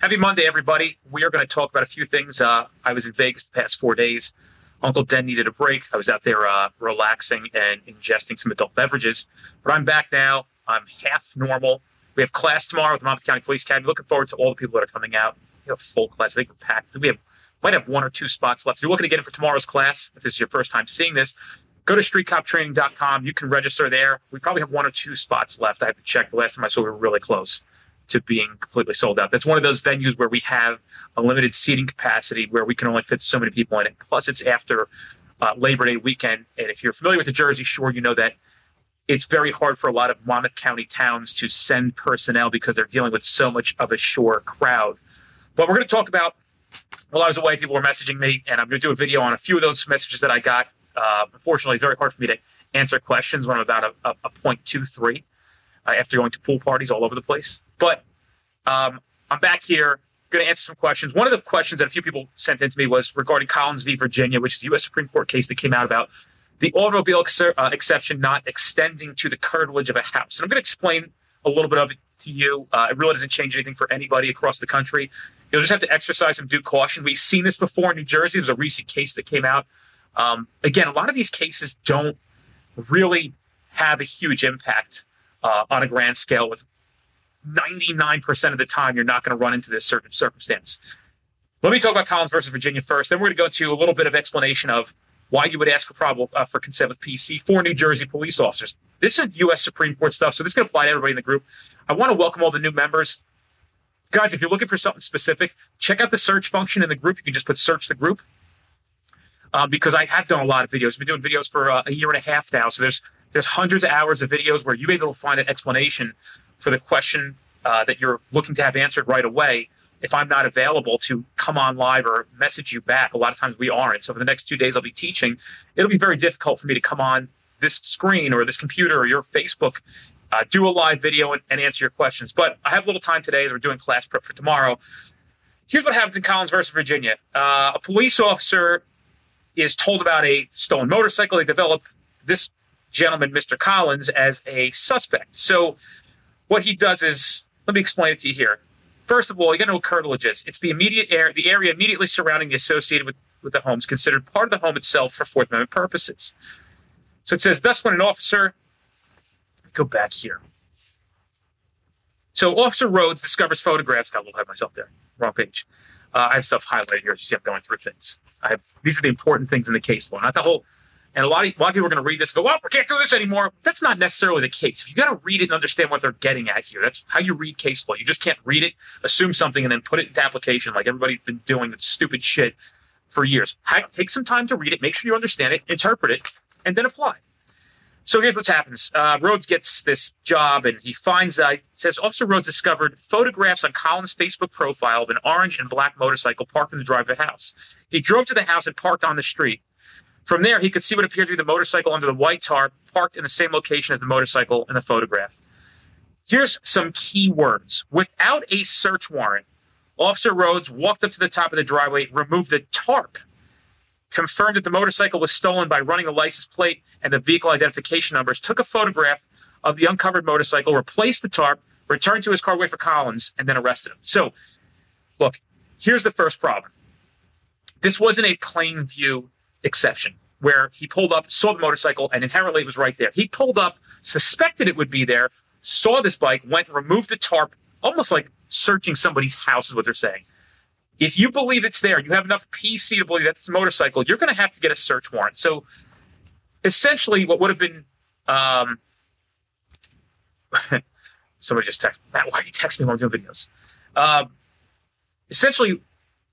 Happy Monday, everybody. We are going to talk about a few things. Uh, I was in Vegas the past four days. Uncle Den needed a break. I was out there uh, relaxing and ingesting some adult beverages. But I'm back now. I'm half normal. We have class tomorrow with the Monmouth County Police Academy. Looking forward to all the people that are coming out. We have a full class. I think we're packed. We have might have one or two spots left. If you're looking to get in for tomorrow's class, if this is your first time seeing this, go to streetcoptraining.com. You can register there. We probably have one or two spots left. I have to check. The last time I saw, we were really close to being completely sold out. That's one of those venues where we have a limited seating capacity where we can only fit so many people in it. Plus, it's after uh, Labor Day weekend. And if you're familiar with the Jersey Shore, you know that it's very hard for a lot of Monmouth County towns to send personnel because they're dealing with so much of a shore crowd. But we're going to talk about while I was away, people were messaging me, and I'm going to do a video on a few of those messages that I got. Uh, unfortunately, it's very hard for me to answer questions when I'm about a, a, a point two three uh, after going to pool parties all over the place. But um, I'm back here, going to answer some questions. One of the questions that a few people sent in to me was regarding Collins v. Virginia, which is a U.S. Supreme Court case that came out about the automobile ex- uh, exception not extending to the curtilage of a house. And I'm going to explain a little bit of it to you. Uh, it really doesn't change anything for anybody across the country. You'll just have to exercise some due caution. We've seen this before in New Jersey. There's a recent case that came out. Um, again, a lot of these cases don't really have a huge impact uh, on a grand scale. With 99% of the time, you're not going to run into this certain circumstance. Let me talk about Collins versus Virginia first. Then we're going to go to a little bit of explanation of why you would ask for probable uh, for consent with PC for New Jersey police officers. This is U.S. Supreme Court stuff, so this can apply to everybody in the group. I want to welcome all the new members. Guys, if you're looking for something specific, check out the search function in the group. You can just put search the group. Um, because I have done a lot of videos. I've been doing videos for uh, a year and a half now. So there's there's hundreds of hours of videos where you may be able to find an explanation for the question uh, that you're looking to have answered right away. If I'm not available to come on live or message you back, a lot of times we aren't. So for the next two days, I'll be teaching. It'll be very difficult for me to come on this screen or this computer or your Facebook, uh, do a live video and, and answer your questions. But I have a little time today as we're doing class prep for tomorrow. Here's what happened in Collins versus Virginia. Uh, a police officer is told about a stolen motorcycle. They develop this gentleman, Mr. Collins, as a suspect. So what he does is, let me explain it to you here. First of all, you got to know what curtilage. It's the immediate air, the area immediately surrounding the associated with, with the home is considered part of the home itself for Fourth Amendment purposes. So it says, thus, when an officer, go back here. So Officer Rhodes discovers photographs. Little ahead of myself there. Wrong page. Uh, I have stuff highlighted here. As you see, I'm going through things. I have these are the important things in the case law, not the whole. And a lot of a lot of people are going to read this and go, "Well, we can't do this anymore." That's not necessarily the case. If you got to read it and understand what they're getting at here, that's how you read case law. You just can't read it, assume something, and then put it into application like everybody's been doing that stupid shit for years. Take some time to read it, make sure you understand it, interpret it, and then apply. So here's what happens. Uh, Rhodes gets this job and he finds, uh, says Officer Rhodes discovered photographs on Collins' Facebook profile of an orange and black motorcycle parked in the drive of the house. He drove to the house and parked on the street. From there, he could see what appeared to be the motorcycle under the white tarp parked in the same location as the motorcycle in the photograph. Here's some key words. Without a search warrant, Officer Rhodes walked up to the top of the driveway, removed the tarp confirmed that the motorcycle was stolen by running the license plate and the vehicle identification numbers, took a photograph of the uncovered motorcycle, replaced the tarp, returned to his car, wait for Collins, and then arrested him. So, look, here's the first problem. This wasn't a plain view exception where he pulled up, saw the motorcycle, and inherently it was right there. He pulled up, suspected it would be there, saw this bike, went, and removed the tarp, almost like searching somebody's house, is what they're saying. If you believe it's there, you have enough PC to believe that it's a motorcycle, you're going to have to get a search warrant. So essentially, what would have been um, somebody just texted Matt, why are you texting me while I'm doing videos? Um, essentially,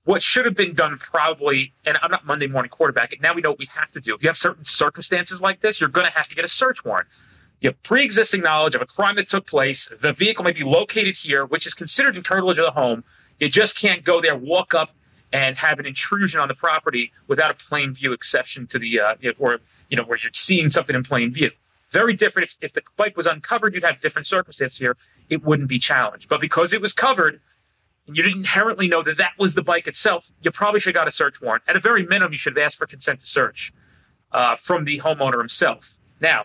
what should have been done probably, and I'm not Monday morning quarterback, now we know what we have to do. If you have certain circumstances like this, you're going to have to get a search warrant. You have pre existing knowledge of a crime that took place. The vehicle may be located here, which is considered in curtilage of the home. You just can't go there, walk up, and have an intrusion on the property without a plain view exception to the, uh, or, you know, where you're seeing something in plain view. Very different. If, if the bike was uncovered, you'd have different circumstances here. It wouldn't be challenged. But because it was covered, and you didn't inherently know that that was the bike itself, you probably should have got a search warrant. At a very minimum, you should have asked for consent to search uh, from the homeowner himself. Now,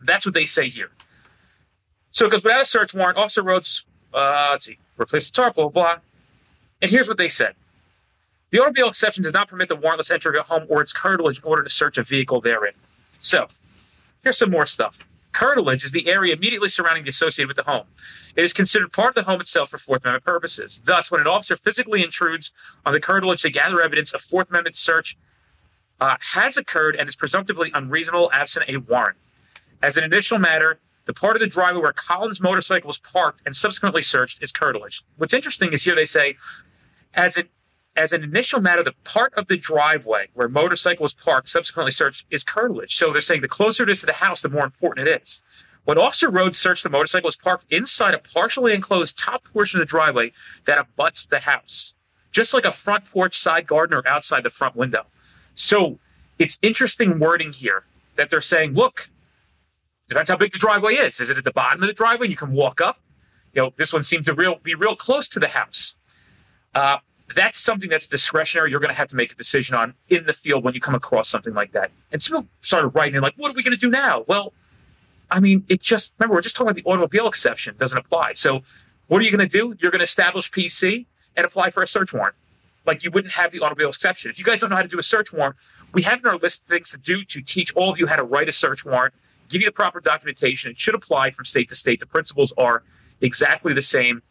that's what they say here. So because without a search warrant, Officer Rhodes, uh, let's see, replace the tarp, blah, blah, blah. And here's what they said. The automobile exception does not permit the warrantless entry of a home or its curtilage in order to search a vehicle therein. So, here's some more stuff. Curtilage is the area immediately surrounding the associated with the home. It is considered part of the home itself for Fourth Amendment purposes. Thus, when an officer physically intrudes on the curtilage to gather evidence, a Fourth Amendment search uh, has occurred and is presumptively unreasonable absent a warrant. As an initial matter, the part of the driveway where Collins' motorcycle was parked and subsequently searched is curtilage. What's interesting is here they say, as an as an initial matter, the part of the driveway where motorcycle was parked, subsequently searched, is curtilage. So they're saying the closer it is to the house, the more important it is. When Officer Rhodes searched the motorcycle, was parked inside a partially enclosed top portion of the driveway that abuts the house, just like a front porch, side garden, or outside the front window. So it's interesting wording here that they're saying, look, depends how big the driveway is. Is it at the bottom of the driveway? You can walk up. You know, this one seems to real be real close to the house. Uh, that's something that's discretionary. You're going to have to make a decision on in the field when you come across something like that. And people started writing in like, what are we going to do now? Well, I mean, it just remember we're just talking about the automobile exception doesn't apply. So what are you going to do? You're going to establish PC and apply for a search warrant. Like you wouldn't have the automobile exception. If you guys don't know how to do a search warrant, we have in our list things to do to teach all of you how to write a search warrant, give you the proper documentation. It should apply from state to state. The principles are exactly the same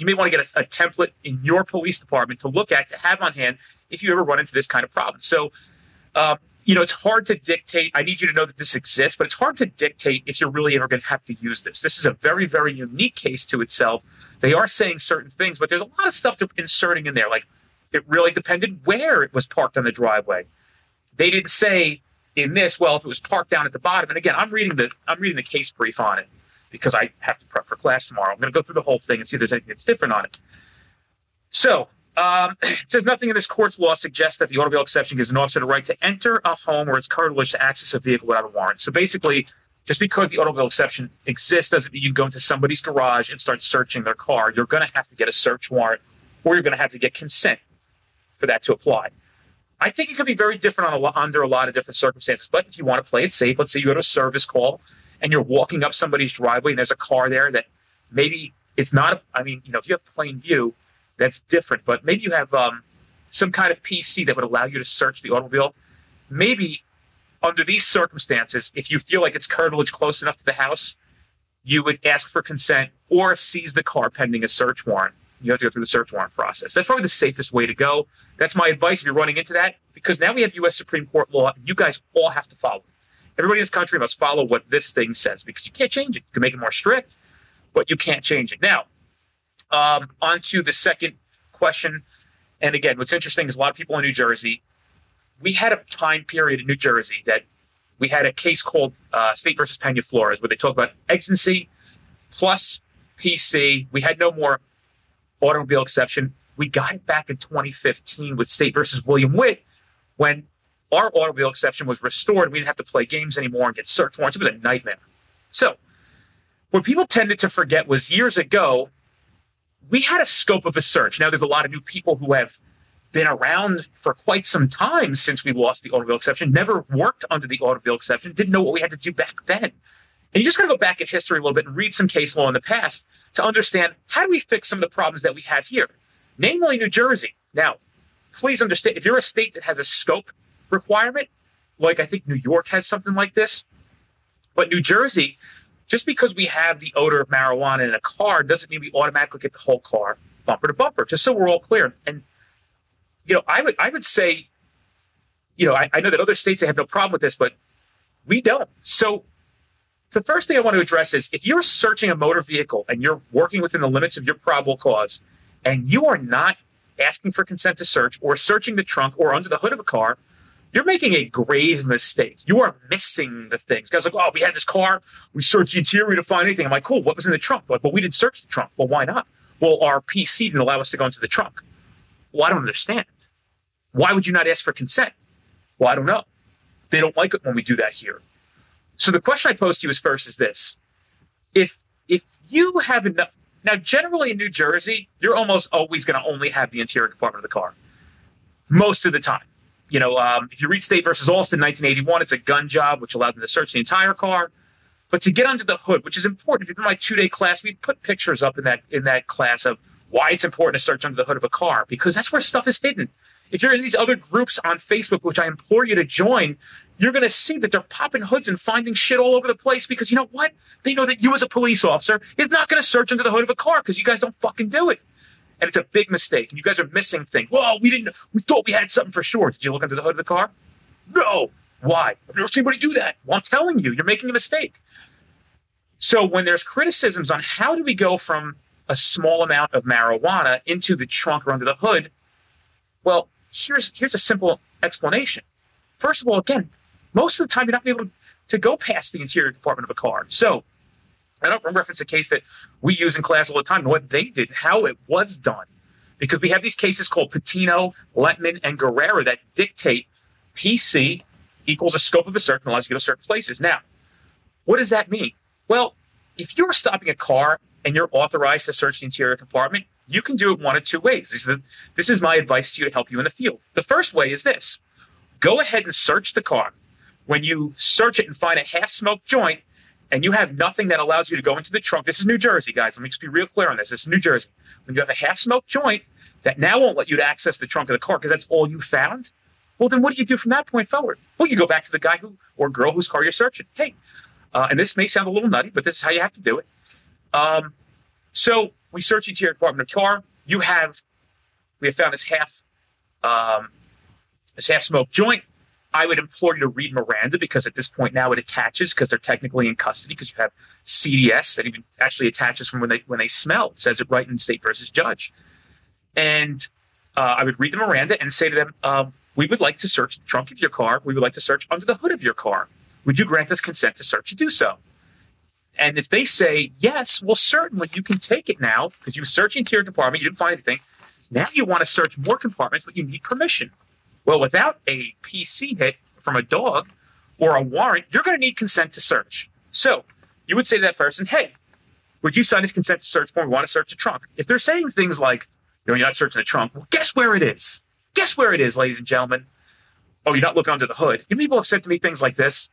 you may want to get a, a, template in your police department to look at to have on hand if you ever run into this kind of problem. So, uh, you know, it's hard to dictate. I need you to know that this exists, but it's hard to dictate if you're really ever going to have to use this. This is a very, very unique case to itself. They are saying certain things, but there's a lot of stuff to inserting in there. Like it really depended where it was parked on the driveway. They didn't say in this, well, if it was parked down at the bottom. And again, I'm reading the I'm reading the case brief on it because I have to prep for class tomorrow. I'm going to go through the whole thing and see if there's anything that's different on it. So, um, it says nothing in this court's law suggests that the automobile exception gives an officer the right to enter a home or its curtilage to access a vehicle without a warrant. So basically, just because the automobile exception exists doesn't mean you go into somebody's garage and start searching their car. You're going to have to get a search warrant or you're going to have to get consent for that to apply. I think it could be very different on a, under a lot of different circumstances. But if you want to play it safe, let's say you go to a service call and you're walking up somebody's driveway and there's a car there that maybe it's not, I mean, you know, if you have plain view, that's different, but maybe you have um, some kind of PC that would allow you to search the automobile. Maybe under these circumstances, if you feel like it's curtilage close enough to the house, you would ask for consent or seize the car pending a search warrant. You have to go through the search warrant process. That's probably the safest way to go. That's my advice if you're running into that, because now we have U.S. Supreme Court law. You guys all have to follow. Everybody in this country must follow what this thing says because you can't change it. You can make it more strict, but you can't change it. Now, um, on to the second question. And again, what's interesting is a lot of people in New Jersey, we had a time period in New Jersey that we had a case called uh, State versus Pena Flores where they talk about exigency plus PC. We had no more automobile exception. We got it back in 2015 with State versus William Witt when our automobile exception was restored. We didn't have to play games anymore and get search warrants. It was a nightmare. So, what people tended to forget was years ago, we had a scope of a search. Now, there's a lot of new people who have been around for quite some time since we lost the automobile exception, never worked under the automobile exception, didn't know what we had to do back then. And you just got to go back in history a little bit and read some case law in the past to understand how do we fix some of the problems that we have here, namely New Jersey. Now, please understand if you're a state that has a scope requirement. Like I think New York has something like this. But New Jersey, just because we have the odor of marijuana in a car doesn't mean we automatically get the whole car bumper to bumper, just so we're all clear. And you know, I would I would say, you know, I, I know that other states have no problem with this, but we don't. So the first thing I want to address is if you're searching a motor vehicle and you're working within the limits of your probable cause and you are not asking for consent to search or searching the trunk or under the hood of a car, you're making a grave mistake. You are missing the things. Guys like, oh, we had this car, we searched the interior, we didn't find anything. I'm like, cool, what was in the trunk? Like, well, we didn't search the trunk. Well, why not? Well, our PC didn't allow us to go into the trunk. Well, I don't understand. Why would you not ask for consent? Well, I don't know. They don't like it when we do that here. So the question I pose to you is first is this. If if you have enough Now, generally in New Jersey, you're almost always going to only have the interior compartment of the car. Most of the time. You know, um, if you read State versus Alston, 1981, it's a gun job, which allowed them to search the entire car. But to get under the hood, which is important, if you've been my two-day class, we put pictures up in that in that class of why it's important to search under the hood of a car because that's where stuff is hidden. If you're in these other groups on Facebook, which I implore you to join, you're going to see that they're popping hoods and finding shit all over the place because you know what? They know that you as a police officer is not going to search under the hood of a car because you guys don't fucking do it. And it's a big mistake. And you guys are missing things. Well, we didn't, we thought we had something for sure. Did you look under the hood of the car? No. Why? I've never seen anybody do that. Well, I'm telling you, you're making a mistake. So when there's criticisms on how do we go from a small amount of marijuana into the trunk or under the hood, well, here's here's a simple explanation. First of all, again, most of the time you're not able to go past the interior compartment of a car. So I don't reference a case that we use in class all the time, what they did, how it was done. Because we have these cases called Patino, Letman, and Guerrero that dictate PC equals a scope of a search and allows you to go to certain places. Now, what does that mean? Well, if you're stopping a car and you're authorized to search the interior compartment, you can do it one of two ways. This is, the, this is my advice to you to help you in the field. The first way is this go ahead and search the car. When you search it and find a half smoked joint and you have nothing that allows you to go into the trunk, this is New Jersey, guys. Let me just be real clear on this. This is New Jersey. When you have a half smoked joint that now won't let you to access the trunk of the car because that's all you found, well, then what do you do from that point forward? Well, you go back to the guy who or girl whose car you're searching. Hey, uh, and this may sound a little nutty, but this is how you have to do it. Um, so we search into your compartment of car. You have, we have found this half, um, this half smoked joint. I would implore you to read Miranda because at this point now it attaches because they're technically in custody because you have CDS that even actually attaches from when they when they smell. It says it right in State versus Judge. And uh, I would read the Miranda and say to them, um, "We would like to search the trunk of your car. We would like to search under the hood of your car. Would you grant us consent to search to do so?" And if they say yes, well, certainly you can take it now because you were searching to your compartment, you didn't find anything. Now you want to search more compartments, but you need permission. Well, without a PC hit from a dog or a warrant, you're going to need consent to search. So you would say to that person, hey, would you sign this consent to search form? We want to search the trunk. If they're saying things like, you know, you're not searching the trunk, well, guess where it is? Guess where it is, ladies and gentlemen? Oh, you're not looking under the hood. You people have said to me things like this.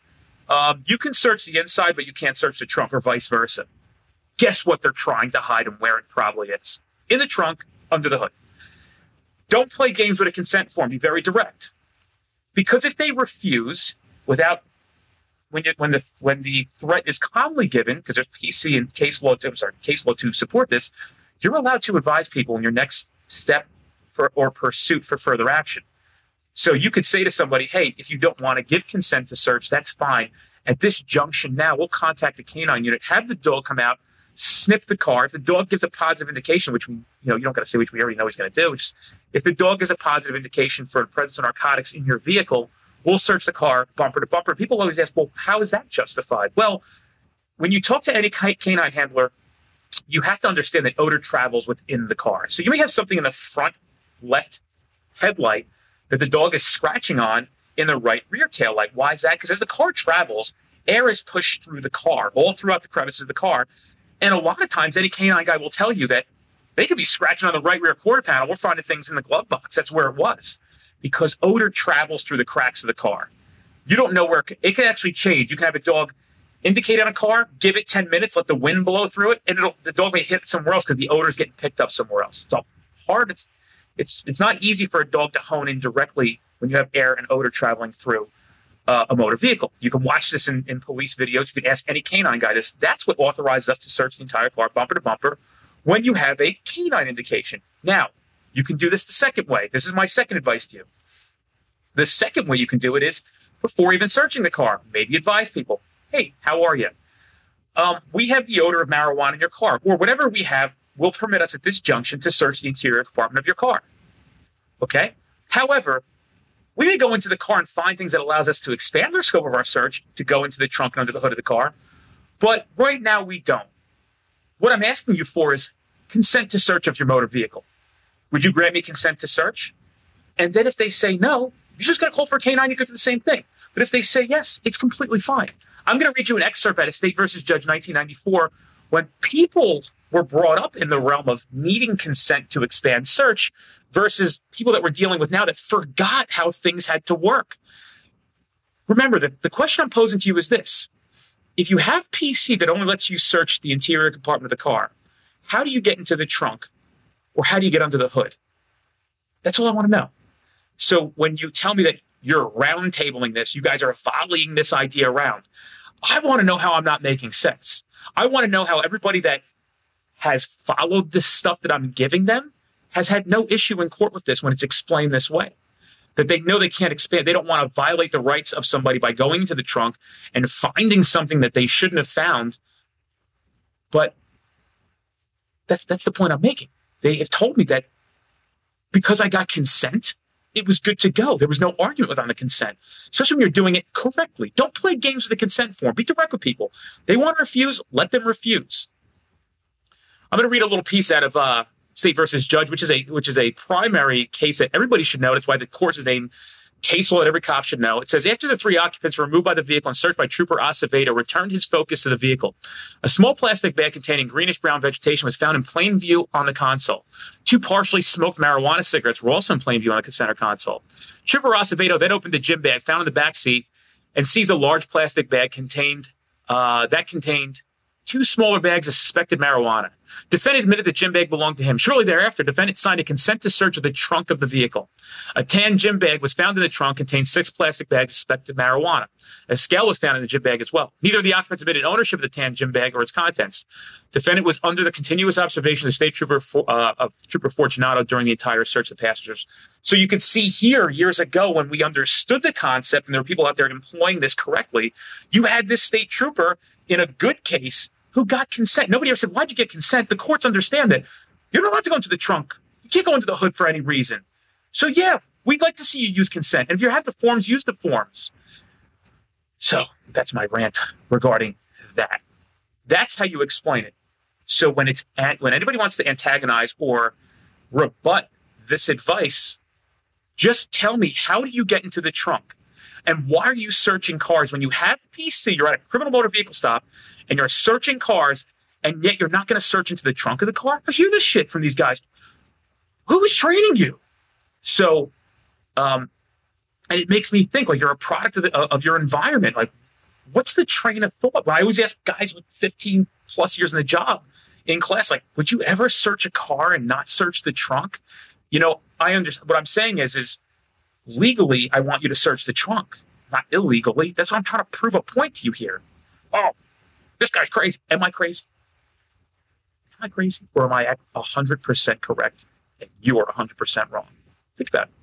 Um, you can search the inside, but you can't search the trunk, or vice versa. Guess what they're trying to hide and where it probably is? In the trunk, under the hood. Don't play games with a consent form. Be very direct. Because if they refuse without when you, when the when the threat is calmly given, because there's PC and case law, to, I'm sorry, case law to support this, you're allowed to advise people in your next step for or pursuit for further action. So you could say to somebody, hey, if you don't want to give consent to search, that's fine. At this junction now, we'll contact the canine unit, have the dog come out, sniff the car. If the dog gives a positive indication, which you know, you don't got to say which we already know he's going to do. Just, if the dog gives a positive indication for the presence of narcotics in your vehicle, we'll search the car bumper to bumper. People always ask, well, how is that justified? Well, when you talk to any canine handler, you have to understand that odor travels within the car. So you may have something in the front left headlight that the dog is scratching on in the right rear tail light. Why is that? Because as the car travels, air is pushed through the car, all throughout the crevices of the car. And a lot of times, any canine guy will tell you that they could be scratching on the right rear quarter panel. We're finding things in the glove box. That's where it was because odor travels through the cracks of the car. You don't know where it can actually change. You can have a dog indicate on a car, give it 10 minutes, let the wind blow through it, and the dog may hit somewhere else because the odor is getting picked up somewhere else. It's all hard. It's it's it's not easy for a dog to hone in directly when you have air and odor traveling through uh, a motor vehicle. You can watch this in, in police videos. You can ask any canine guy this. That's what authorizes us to search the entire car, bumper to bumper, when you have a canine indication. Now, you can do this the second way. This is my second advice to you. The second way you can do it is before even searching the car, maybe advise people, hey, how are you? Um, we have the odor of marijuana in your car, or whatever we have will permit us at this junction to search the interior compartment of your car. Okay? However, we may go into the car and find things that allows us to expand the scope of our search to go into the trunk and under the hood of the car. But right now we don't. What I'm asking you for is consent to search of your motor vehicle. Would you grant me consent to search? And then if they say no, you're just going to call for a canine, you go to the same thing. But if they say yes, it's completely fine. I'm going to read you an excerpt out of State versus Judge 1994 when people were brought up in the realm of needing consent to expand search versus people that we're dealing with now that forgot how things had to work. Remember that the question I'm posing to you is this. If you have PC that only lets you search the interior compartment of the car, how do you get into the trunk or how do you get under the hood? That's all I want to know. So when you tell me that you're roundtabling this, you guys are volleying this idea around, I want to know how I'm not making sense. I want to know how everybody that has followed this stuff that I'm giving them has had no issue in court with this when it's explained this way. That they know they can't expand. They don't want to violate the rights of somebody by going into the trunk and finding something that they shouldn't have found. But that's that's the point I'm making. They have told me that because I got consent, it was good to go. There was no argument with on the consent, especially when you're doing it correctly. Don't play games with the consent form. Be direct with people. They want to refuse, let them refuse. I'm going to read a little piece out of uh, State versus Judge, which is a which is a primary case that everybody should know. That's why the course is named case law that every cop should know. It says after the three occupants were removed by the vehicle and searched by Trooper Acevedo returned his focus to the vehicle. A small plastic bag containing greenish brown vegetation was found in plain view on the console. Two partially smoked marijuana cigarettes were also in plain view on the center console. Trooper Acevedo then opened the gym bag found in the back seat and seized a large plastic bag contained uh, that contained two smaller bags of suspected marijuana. Defendant admitted the gym bag belonged to him. Shortly thereafter, defendant signed a consent to search of the trunk of the vehicle. A tan gym bag was found in the trunk, contained six plastic bags of suspected marijuana. A scale was found in the gym bag as well. Neither of the occupants admitted ownership of the tan gym bag or its contents. Defendant was under the continuous observation of State Trooper uh, of Trooper Fortunato during the entire search of passengers. So you can see here years ago when we understood the concept and there were people out there employing this correctly, you had this state trooper in a good case who got consent. Nobody ever said, Why'd you get consent? The courts understand that you're not allowed to go into the trunk. You can't go into the hood for any reason. So, yeah, we'd like to see you use consent. And if you have the forms, use the forms. So, that's my rant regarding that. That's how you explain it. So, when it's at, when anybody wants to antagonize or rebut this advice, just tell me how do you get into the trunk? And why are you searching cars when you have PC? You're at a criminal motor vehicle stop and you're searching cars, and yet you're not going to search into the trunk of the car. I hear this shit from these guys. Who is training you? So, um, and it makes me think like you're a product of, the, of your environment. Like, what's the train of thought? When I always ask guys with 15 plus years in the job in class, like, would you ever search a car and not search the trunk? You know, I understand. What I'm saying is, is legally, I want you to search the trunk, not illegally. That's what I'm trying to prove a point to you here. Oh, this guy's crazy. Am I crazy? Am I crazy? Or am I 100% correct and you are 100% wrong? Think about it.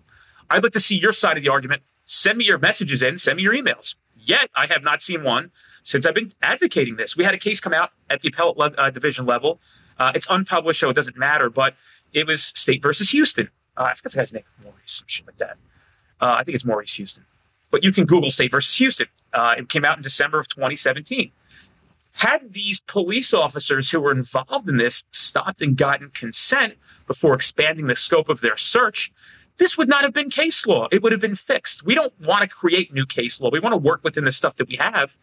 I'd like to see your side of the argument. Send me your messages in, send me your emails. Yet, I have not seen one since I've been advocating this. We had a case come out at the appellate le- uh, division level. Uh, it's unpublished, so it doesn't matter, but it was State versus Houston. Uh, I forgot the guy's name, Maurice, some shit like that. Uh, I think it's Maurice Houston. But you can Google State versus Houston. Uh, it came out in December of 2017. Had these police officers who were involved in this stopped and gotten consent before expanding the scope of their search, this would not have been case law. It would have been fixed. We don't want to create new case law. We want to work within the stuff that we have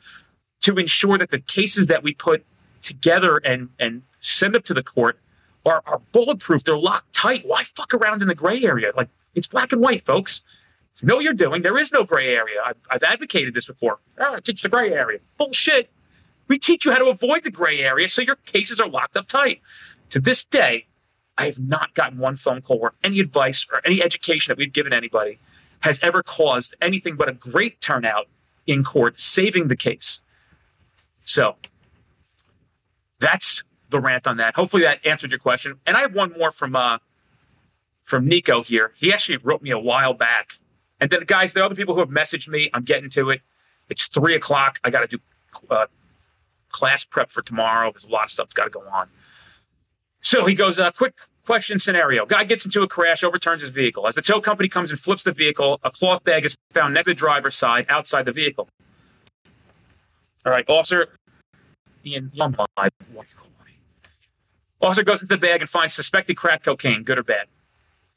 to ensure that the cases that we put together and, and send up to the court are, are bulletproof. They're locked tight. Why fuck around in the gray area? Like it's black and white, folks. know what you're doing. There is no gray area. I've, I've advocated this before. Oh, teach the gray area. Bullshit. We teach you how to avoid the gray area so your cases are locked up tight. To this day, I have not gotten one phone call where any advice or any education that we've given anybody has ever caused anything but a great turnout in court, saving the case. So that's the rant on that. Hopefully that answered your question. And I have one more from uh, from Nico here. He actually wrote me a while back. And then, guys, there are other people who have messaged me. I'm getting to it. It's three o'clock. I got to do uh, class prep for tomorrow. There's a lot of stuff that's got to go on. So he goes, uh, quick question scenario. Guy gets into a crash, overturns his vehicle. As the tow company comes and flips the vehicle, a cloth bag is found next to the driver's side outside the vehicle. All right, officer Ian Officer goes into the bag and finds suspected crack cocaine, good or bad.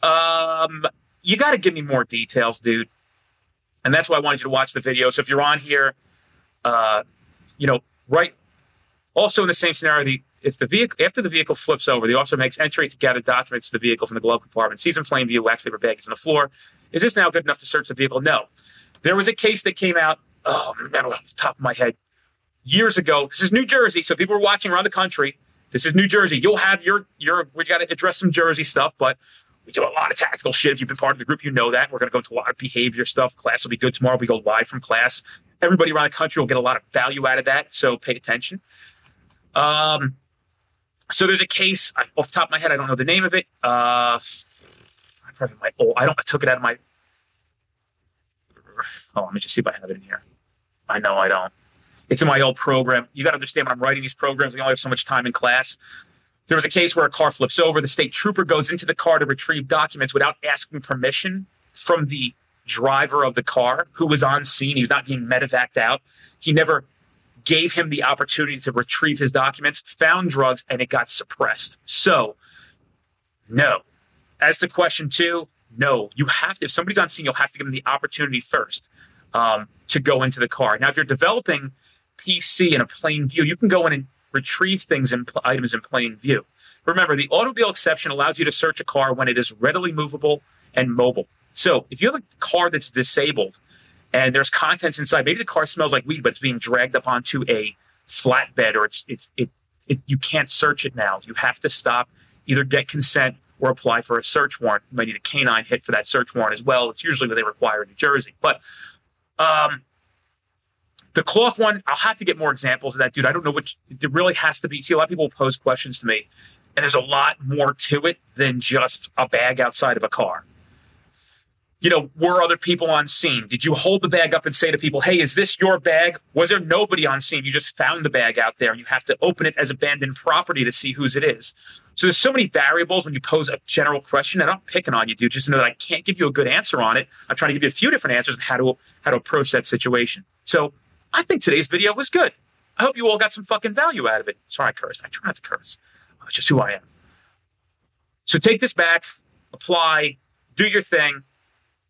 Um, you got to give me more details, dude. And that's why I wanted you to watch the video. So if you're on here, uh, you know, right Also, in the same scenario, the if the vehicle after the vehicle flips over, the officer makes entry to gather documents to the vehicle from the glove compartment, sees in plain view wax paper bag is on the floor. Is this now good enough to search the vehicle? No. There was a case that came out. Oh man, off the top of my head, years ago. This is New Jersey, so people are watching around the country. This is New Jersey. You'll have your your. We got to address some Jersey stuff, but we do a lot of tactical shit. If you've been part of the group, you know that. We're going to go into a lot of behavior stuff. Class will be good tomorrow. We go live from class. Everybody around the country will get a lot of value out of that. So pay attention. Um, so there's a case off the top of my head. I don't know the name of it. Uh, I probably my oh, I don't. I took it out of my. Oh, let me just see if I have it in here. I know I don't. It's in my old program. You got to understand when I'm writing these programs, we only have so much time in class. There was a case where a car flips over. The state trooper goes into the car to retrieve documents without asking permission from the driver of the car who was on scene. He was not being medevaced out. He never gave him the opportunity to retrieve his documents, found drugs, and it got suppressed. So, no. As to question two, no. You have to, if somebody's on scene, you'll have to give them the opportunity first um, to go into the car. Now, if you're developing PC in a plain view, you can go in and retrieve things and items in plain view. Remember, the automobile exception allows you to search a car when it is readily movable and mobile. So if you have a car that's disabled and there's contents inside, maybe the car smells like weed, but it's being dragged up onto a flatbed or it's, it's it, it, you can't search it now. You have to stop, either get consent or apply for a search warrant. You might need a canine hit for that search warrant as well. It's usually what they require in New Jersey. But um, the cloth one, I'll have to get more examples of that, dude. I don't know which. There really has to be. See, a lot of people pose questions to me, and there's a lot more to it than just a bag outside of a car. You know, were other people on scene? Did you hold the bag up and say to people, "Hey, is this your bag?" Was there nobody on scene? You just found the bag out there, and you have to open it as abandoned property to see whose it is. So there's so many variables when you pose a general question, and I'm picking on you, dude. Just know that I can't give you a good answer on it. I'm trying to give you a few different answers on how to how to approach that situation. So I think today's video was good. I hope you all got some fucking value out of it. Sorry, I cursed. I try not to curse. It's just who I am. So take this back, apply, do your thing,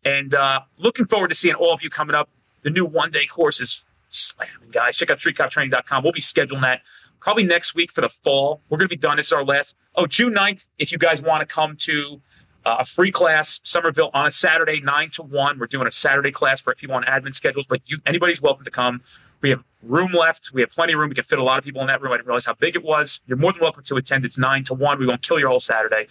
and uh, looking forward to seeing all of you coming up. The new one day course is slamming, guys. Check out streetcoptraining.com. We'll be scheduling that probably next week for the fall. We're going to be done. This is our last. Oh, June 9th, if you guys want to come to uh, a free class, Somerville, on a Saturday, 9 to 1. We're doing a Saturday class for people on admin schedules, but you anybody's welcome to come. We have room left. We have plenty of room. We can fit a lot of people in that room. I didn't realize how big it was. You're more than welcome to attend. It's 9 to 1. We won't kill your whole Saturday.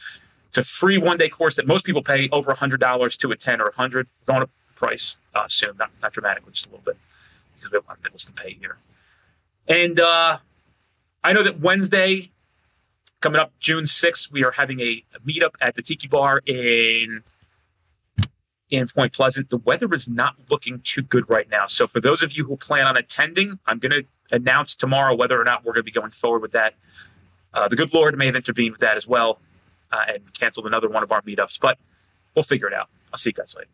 It's a free one day course that most people pay over $100 to attend or 100 We're going to price uh, soon, not, not dramatically, just a little bit because we have a lot of bills to pay here. And uh, I know that Wednesday, coming up June 6th, we are having a, a meetup at the Tiki Bar in in Point Pleasant. The weather is not looking too good right now. So for those of you who plan on attending, I'm going to announce tomorrow whether or not we're going to be going forward with that. Uh, the good Lord may have intervened with that as well uh, and canceled another one of our meetups, but we'll figure it out. I'll see you guys later.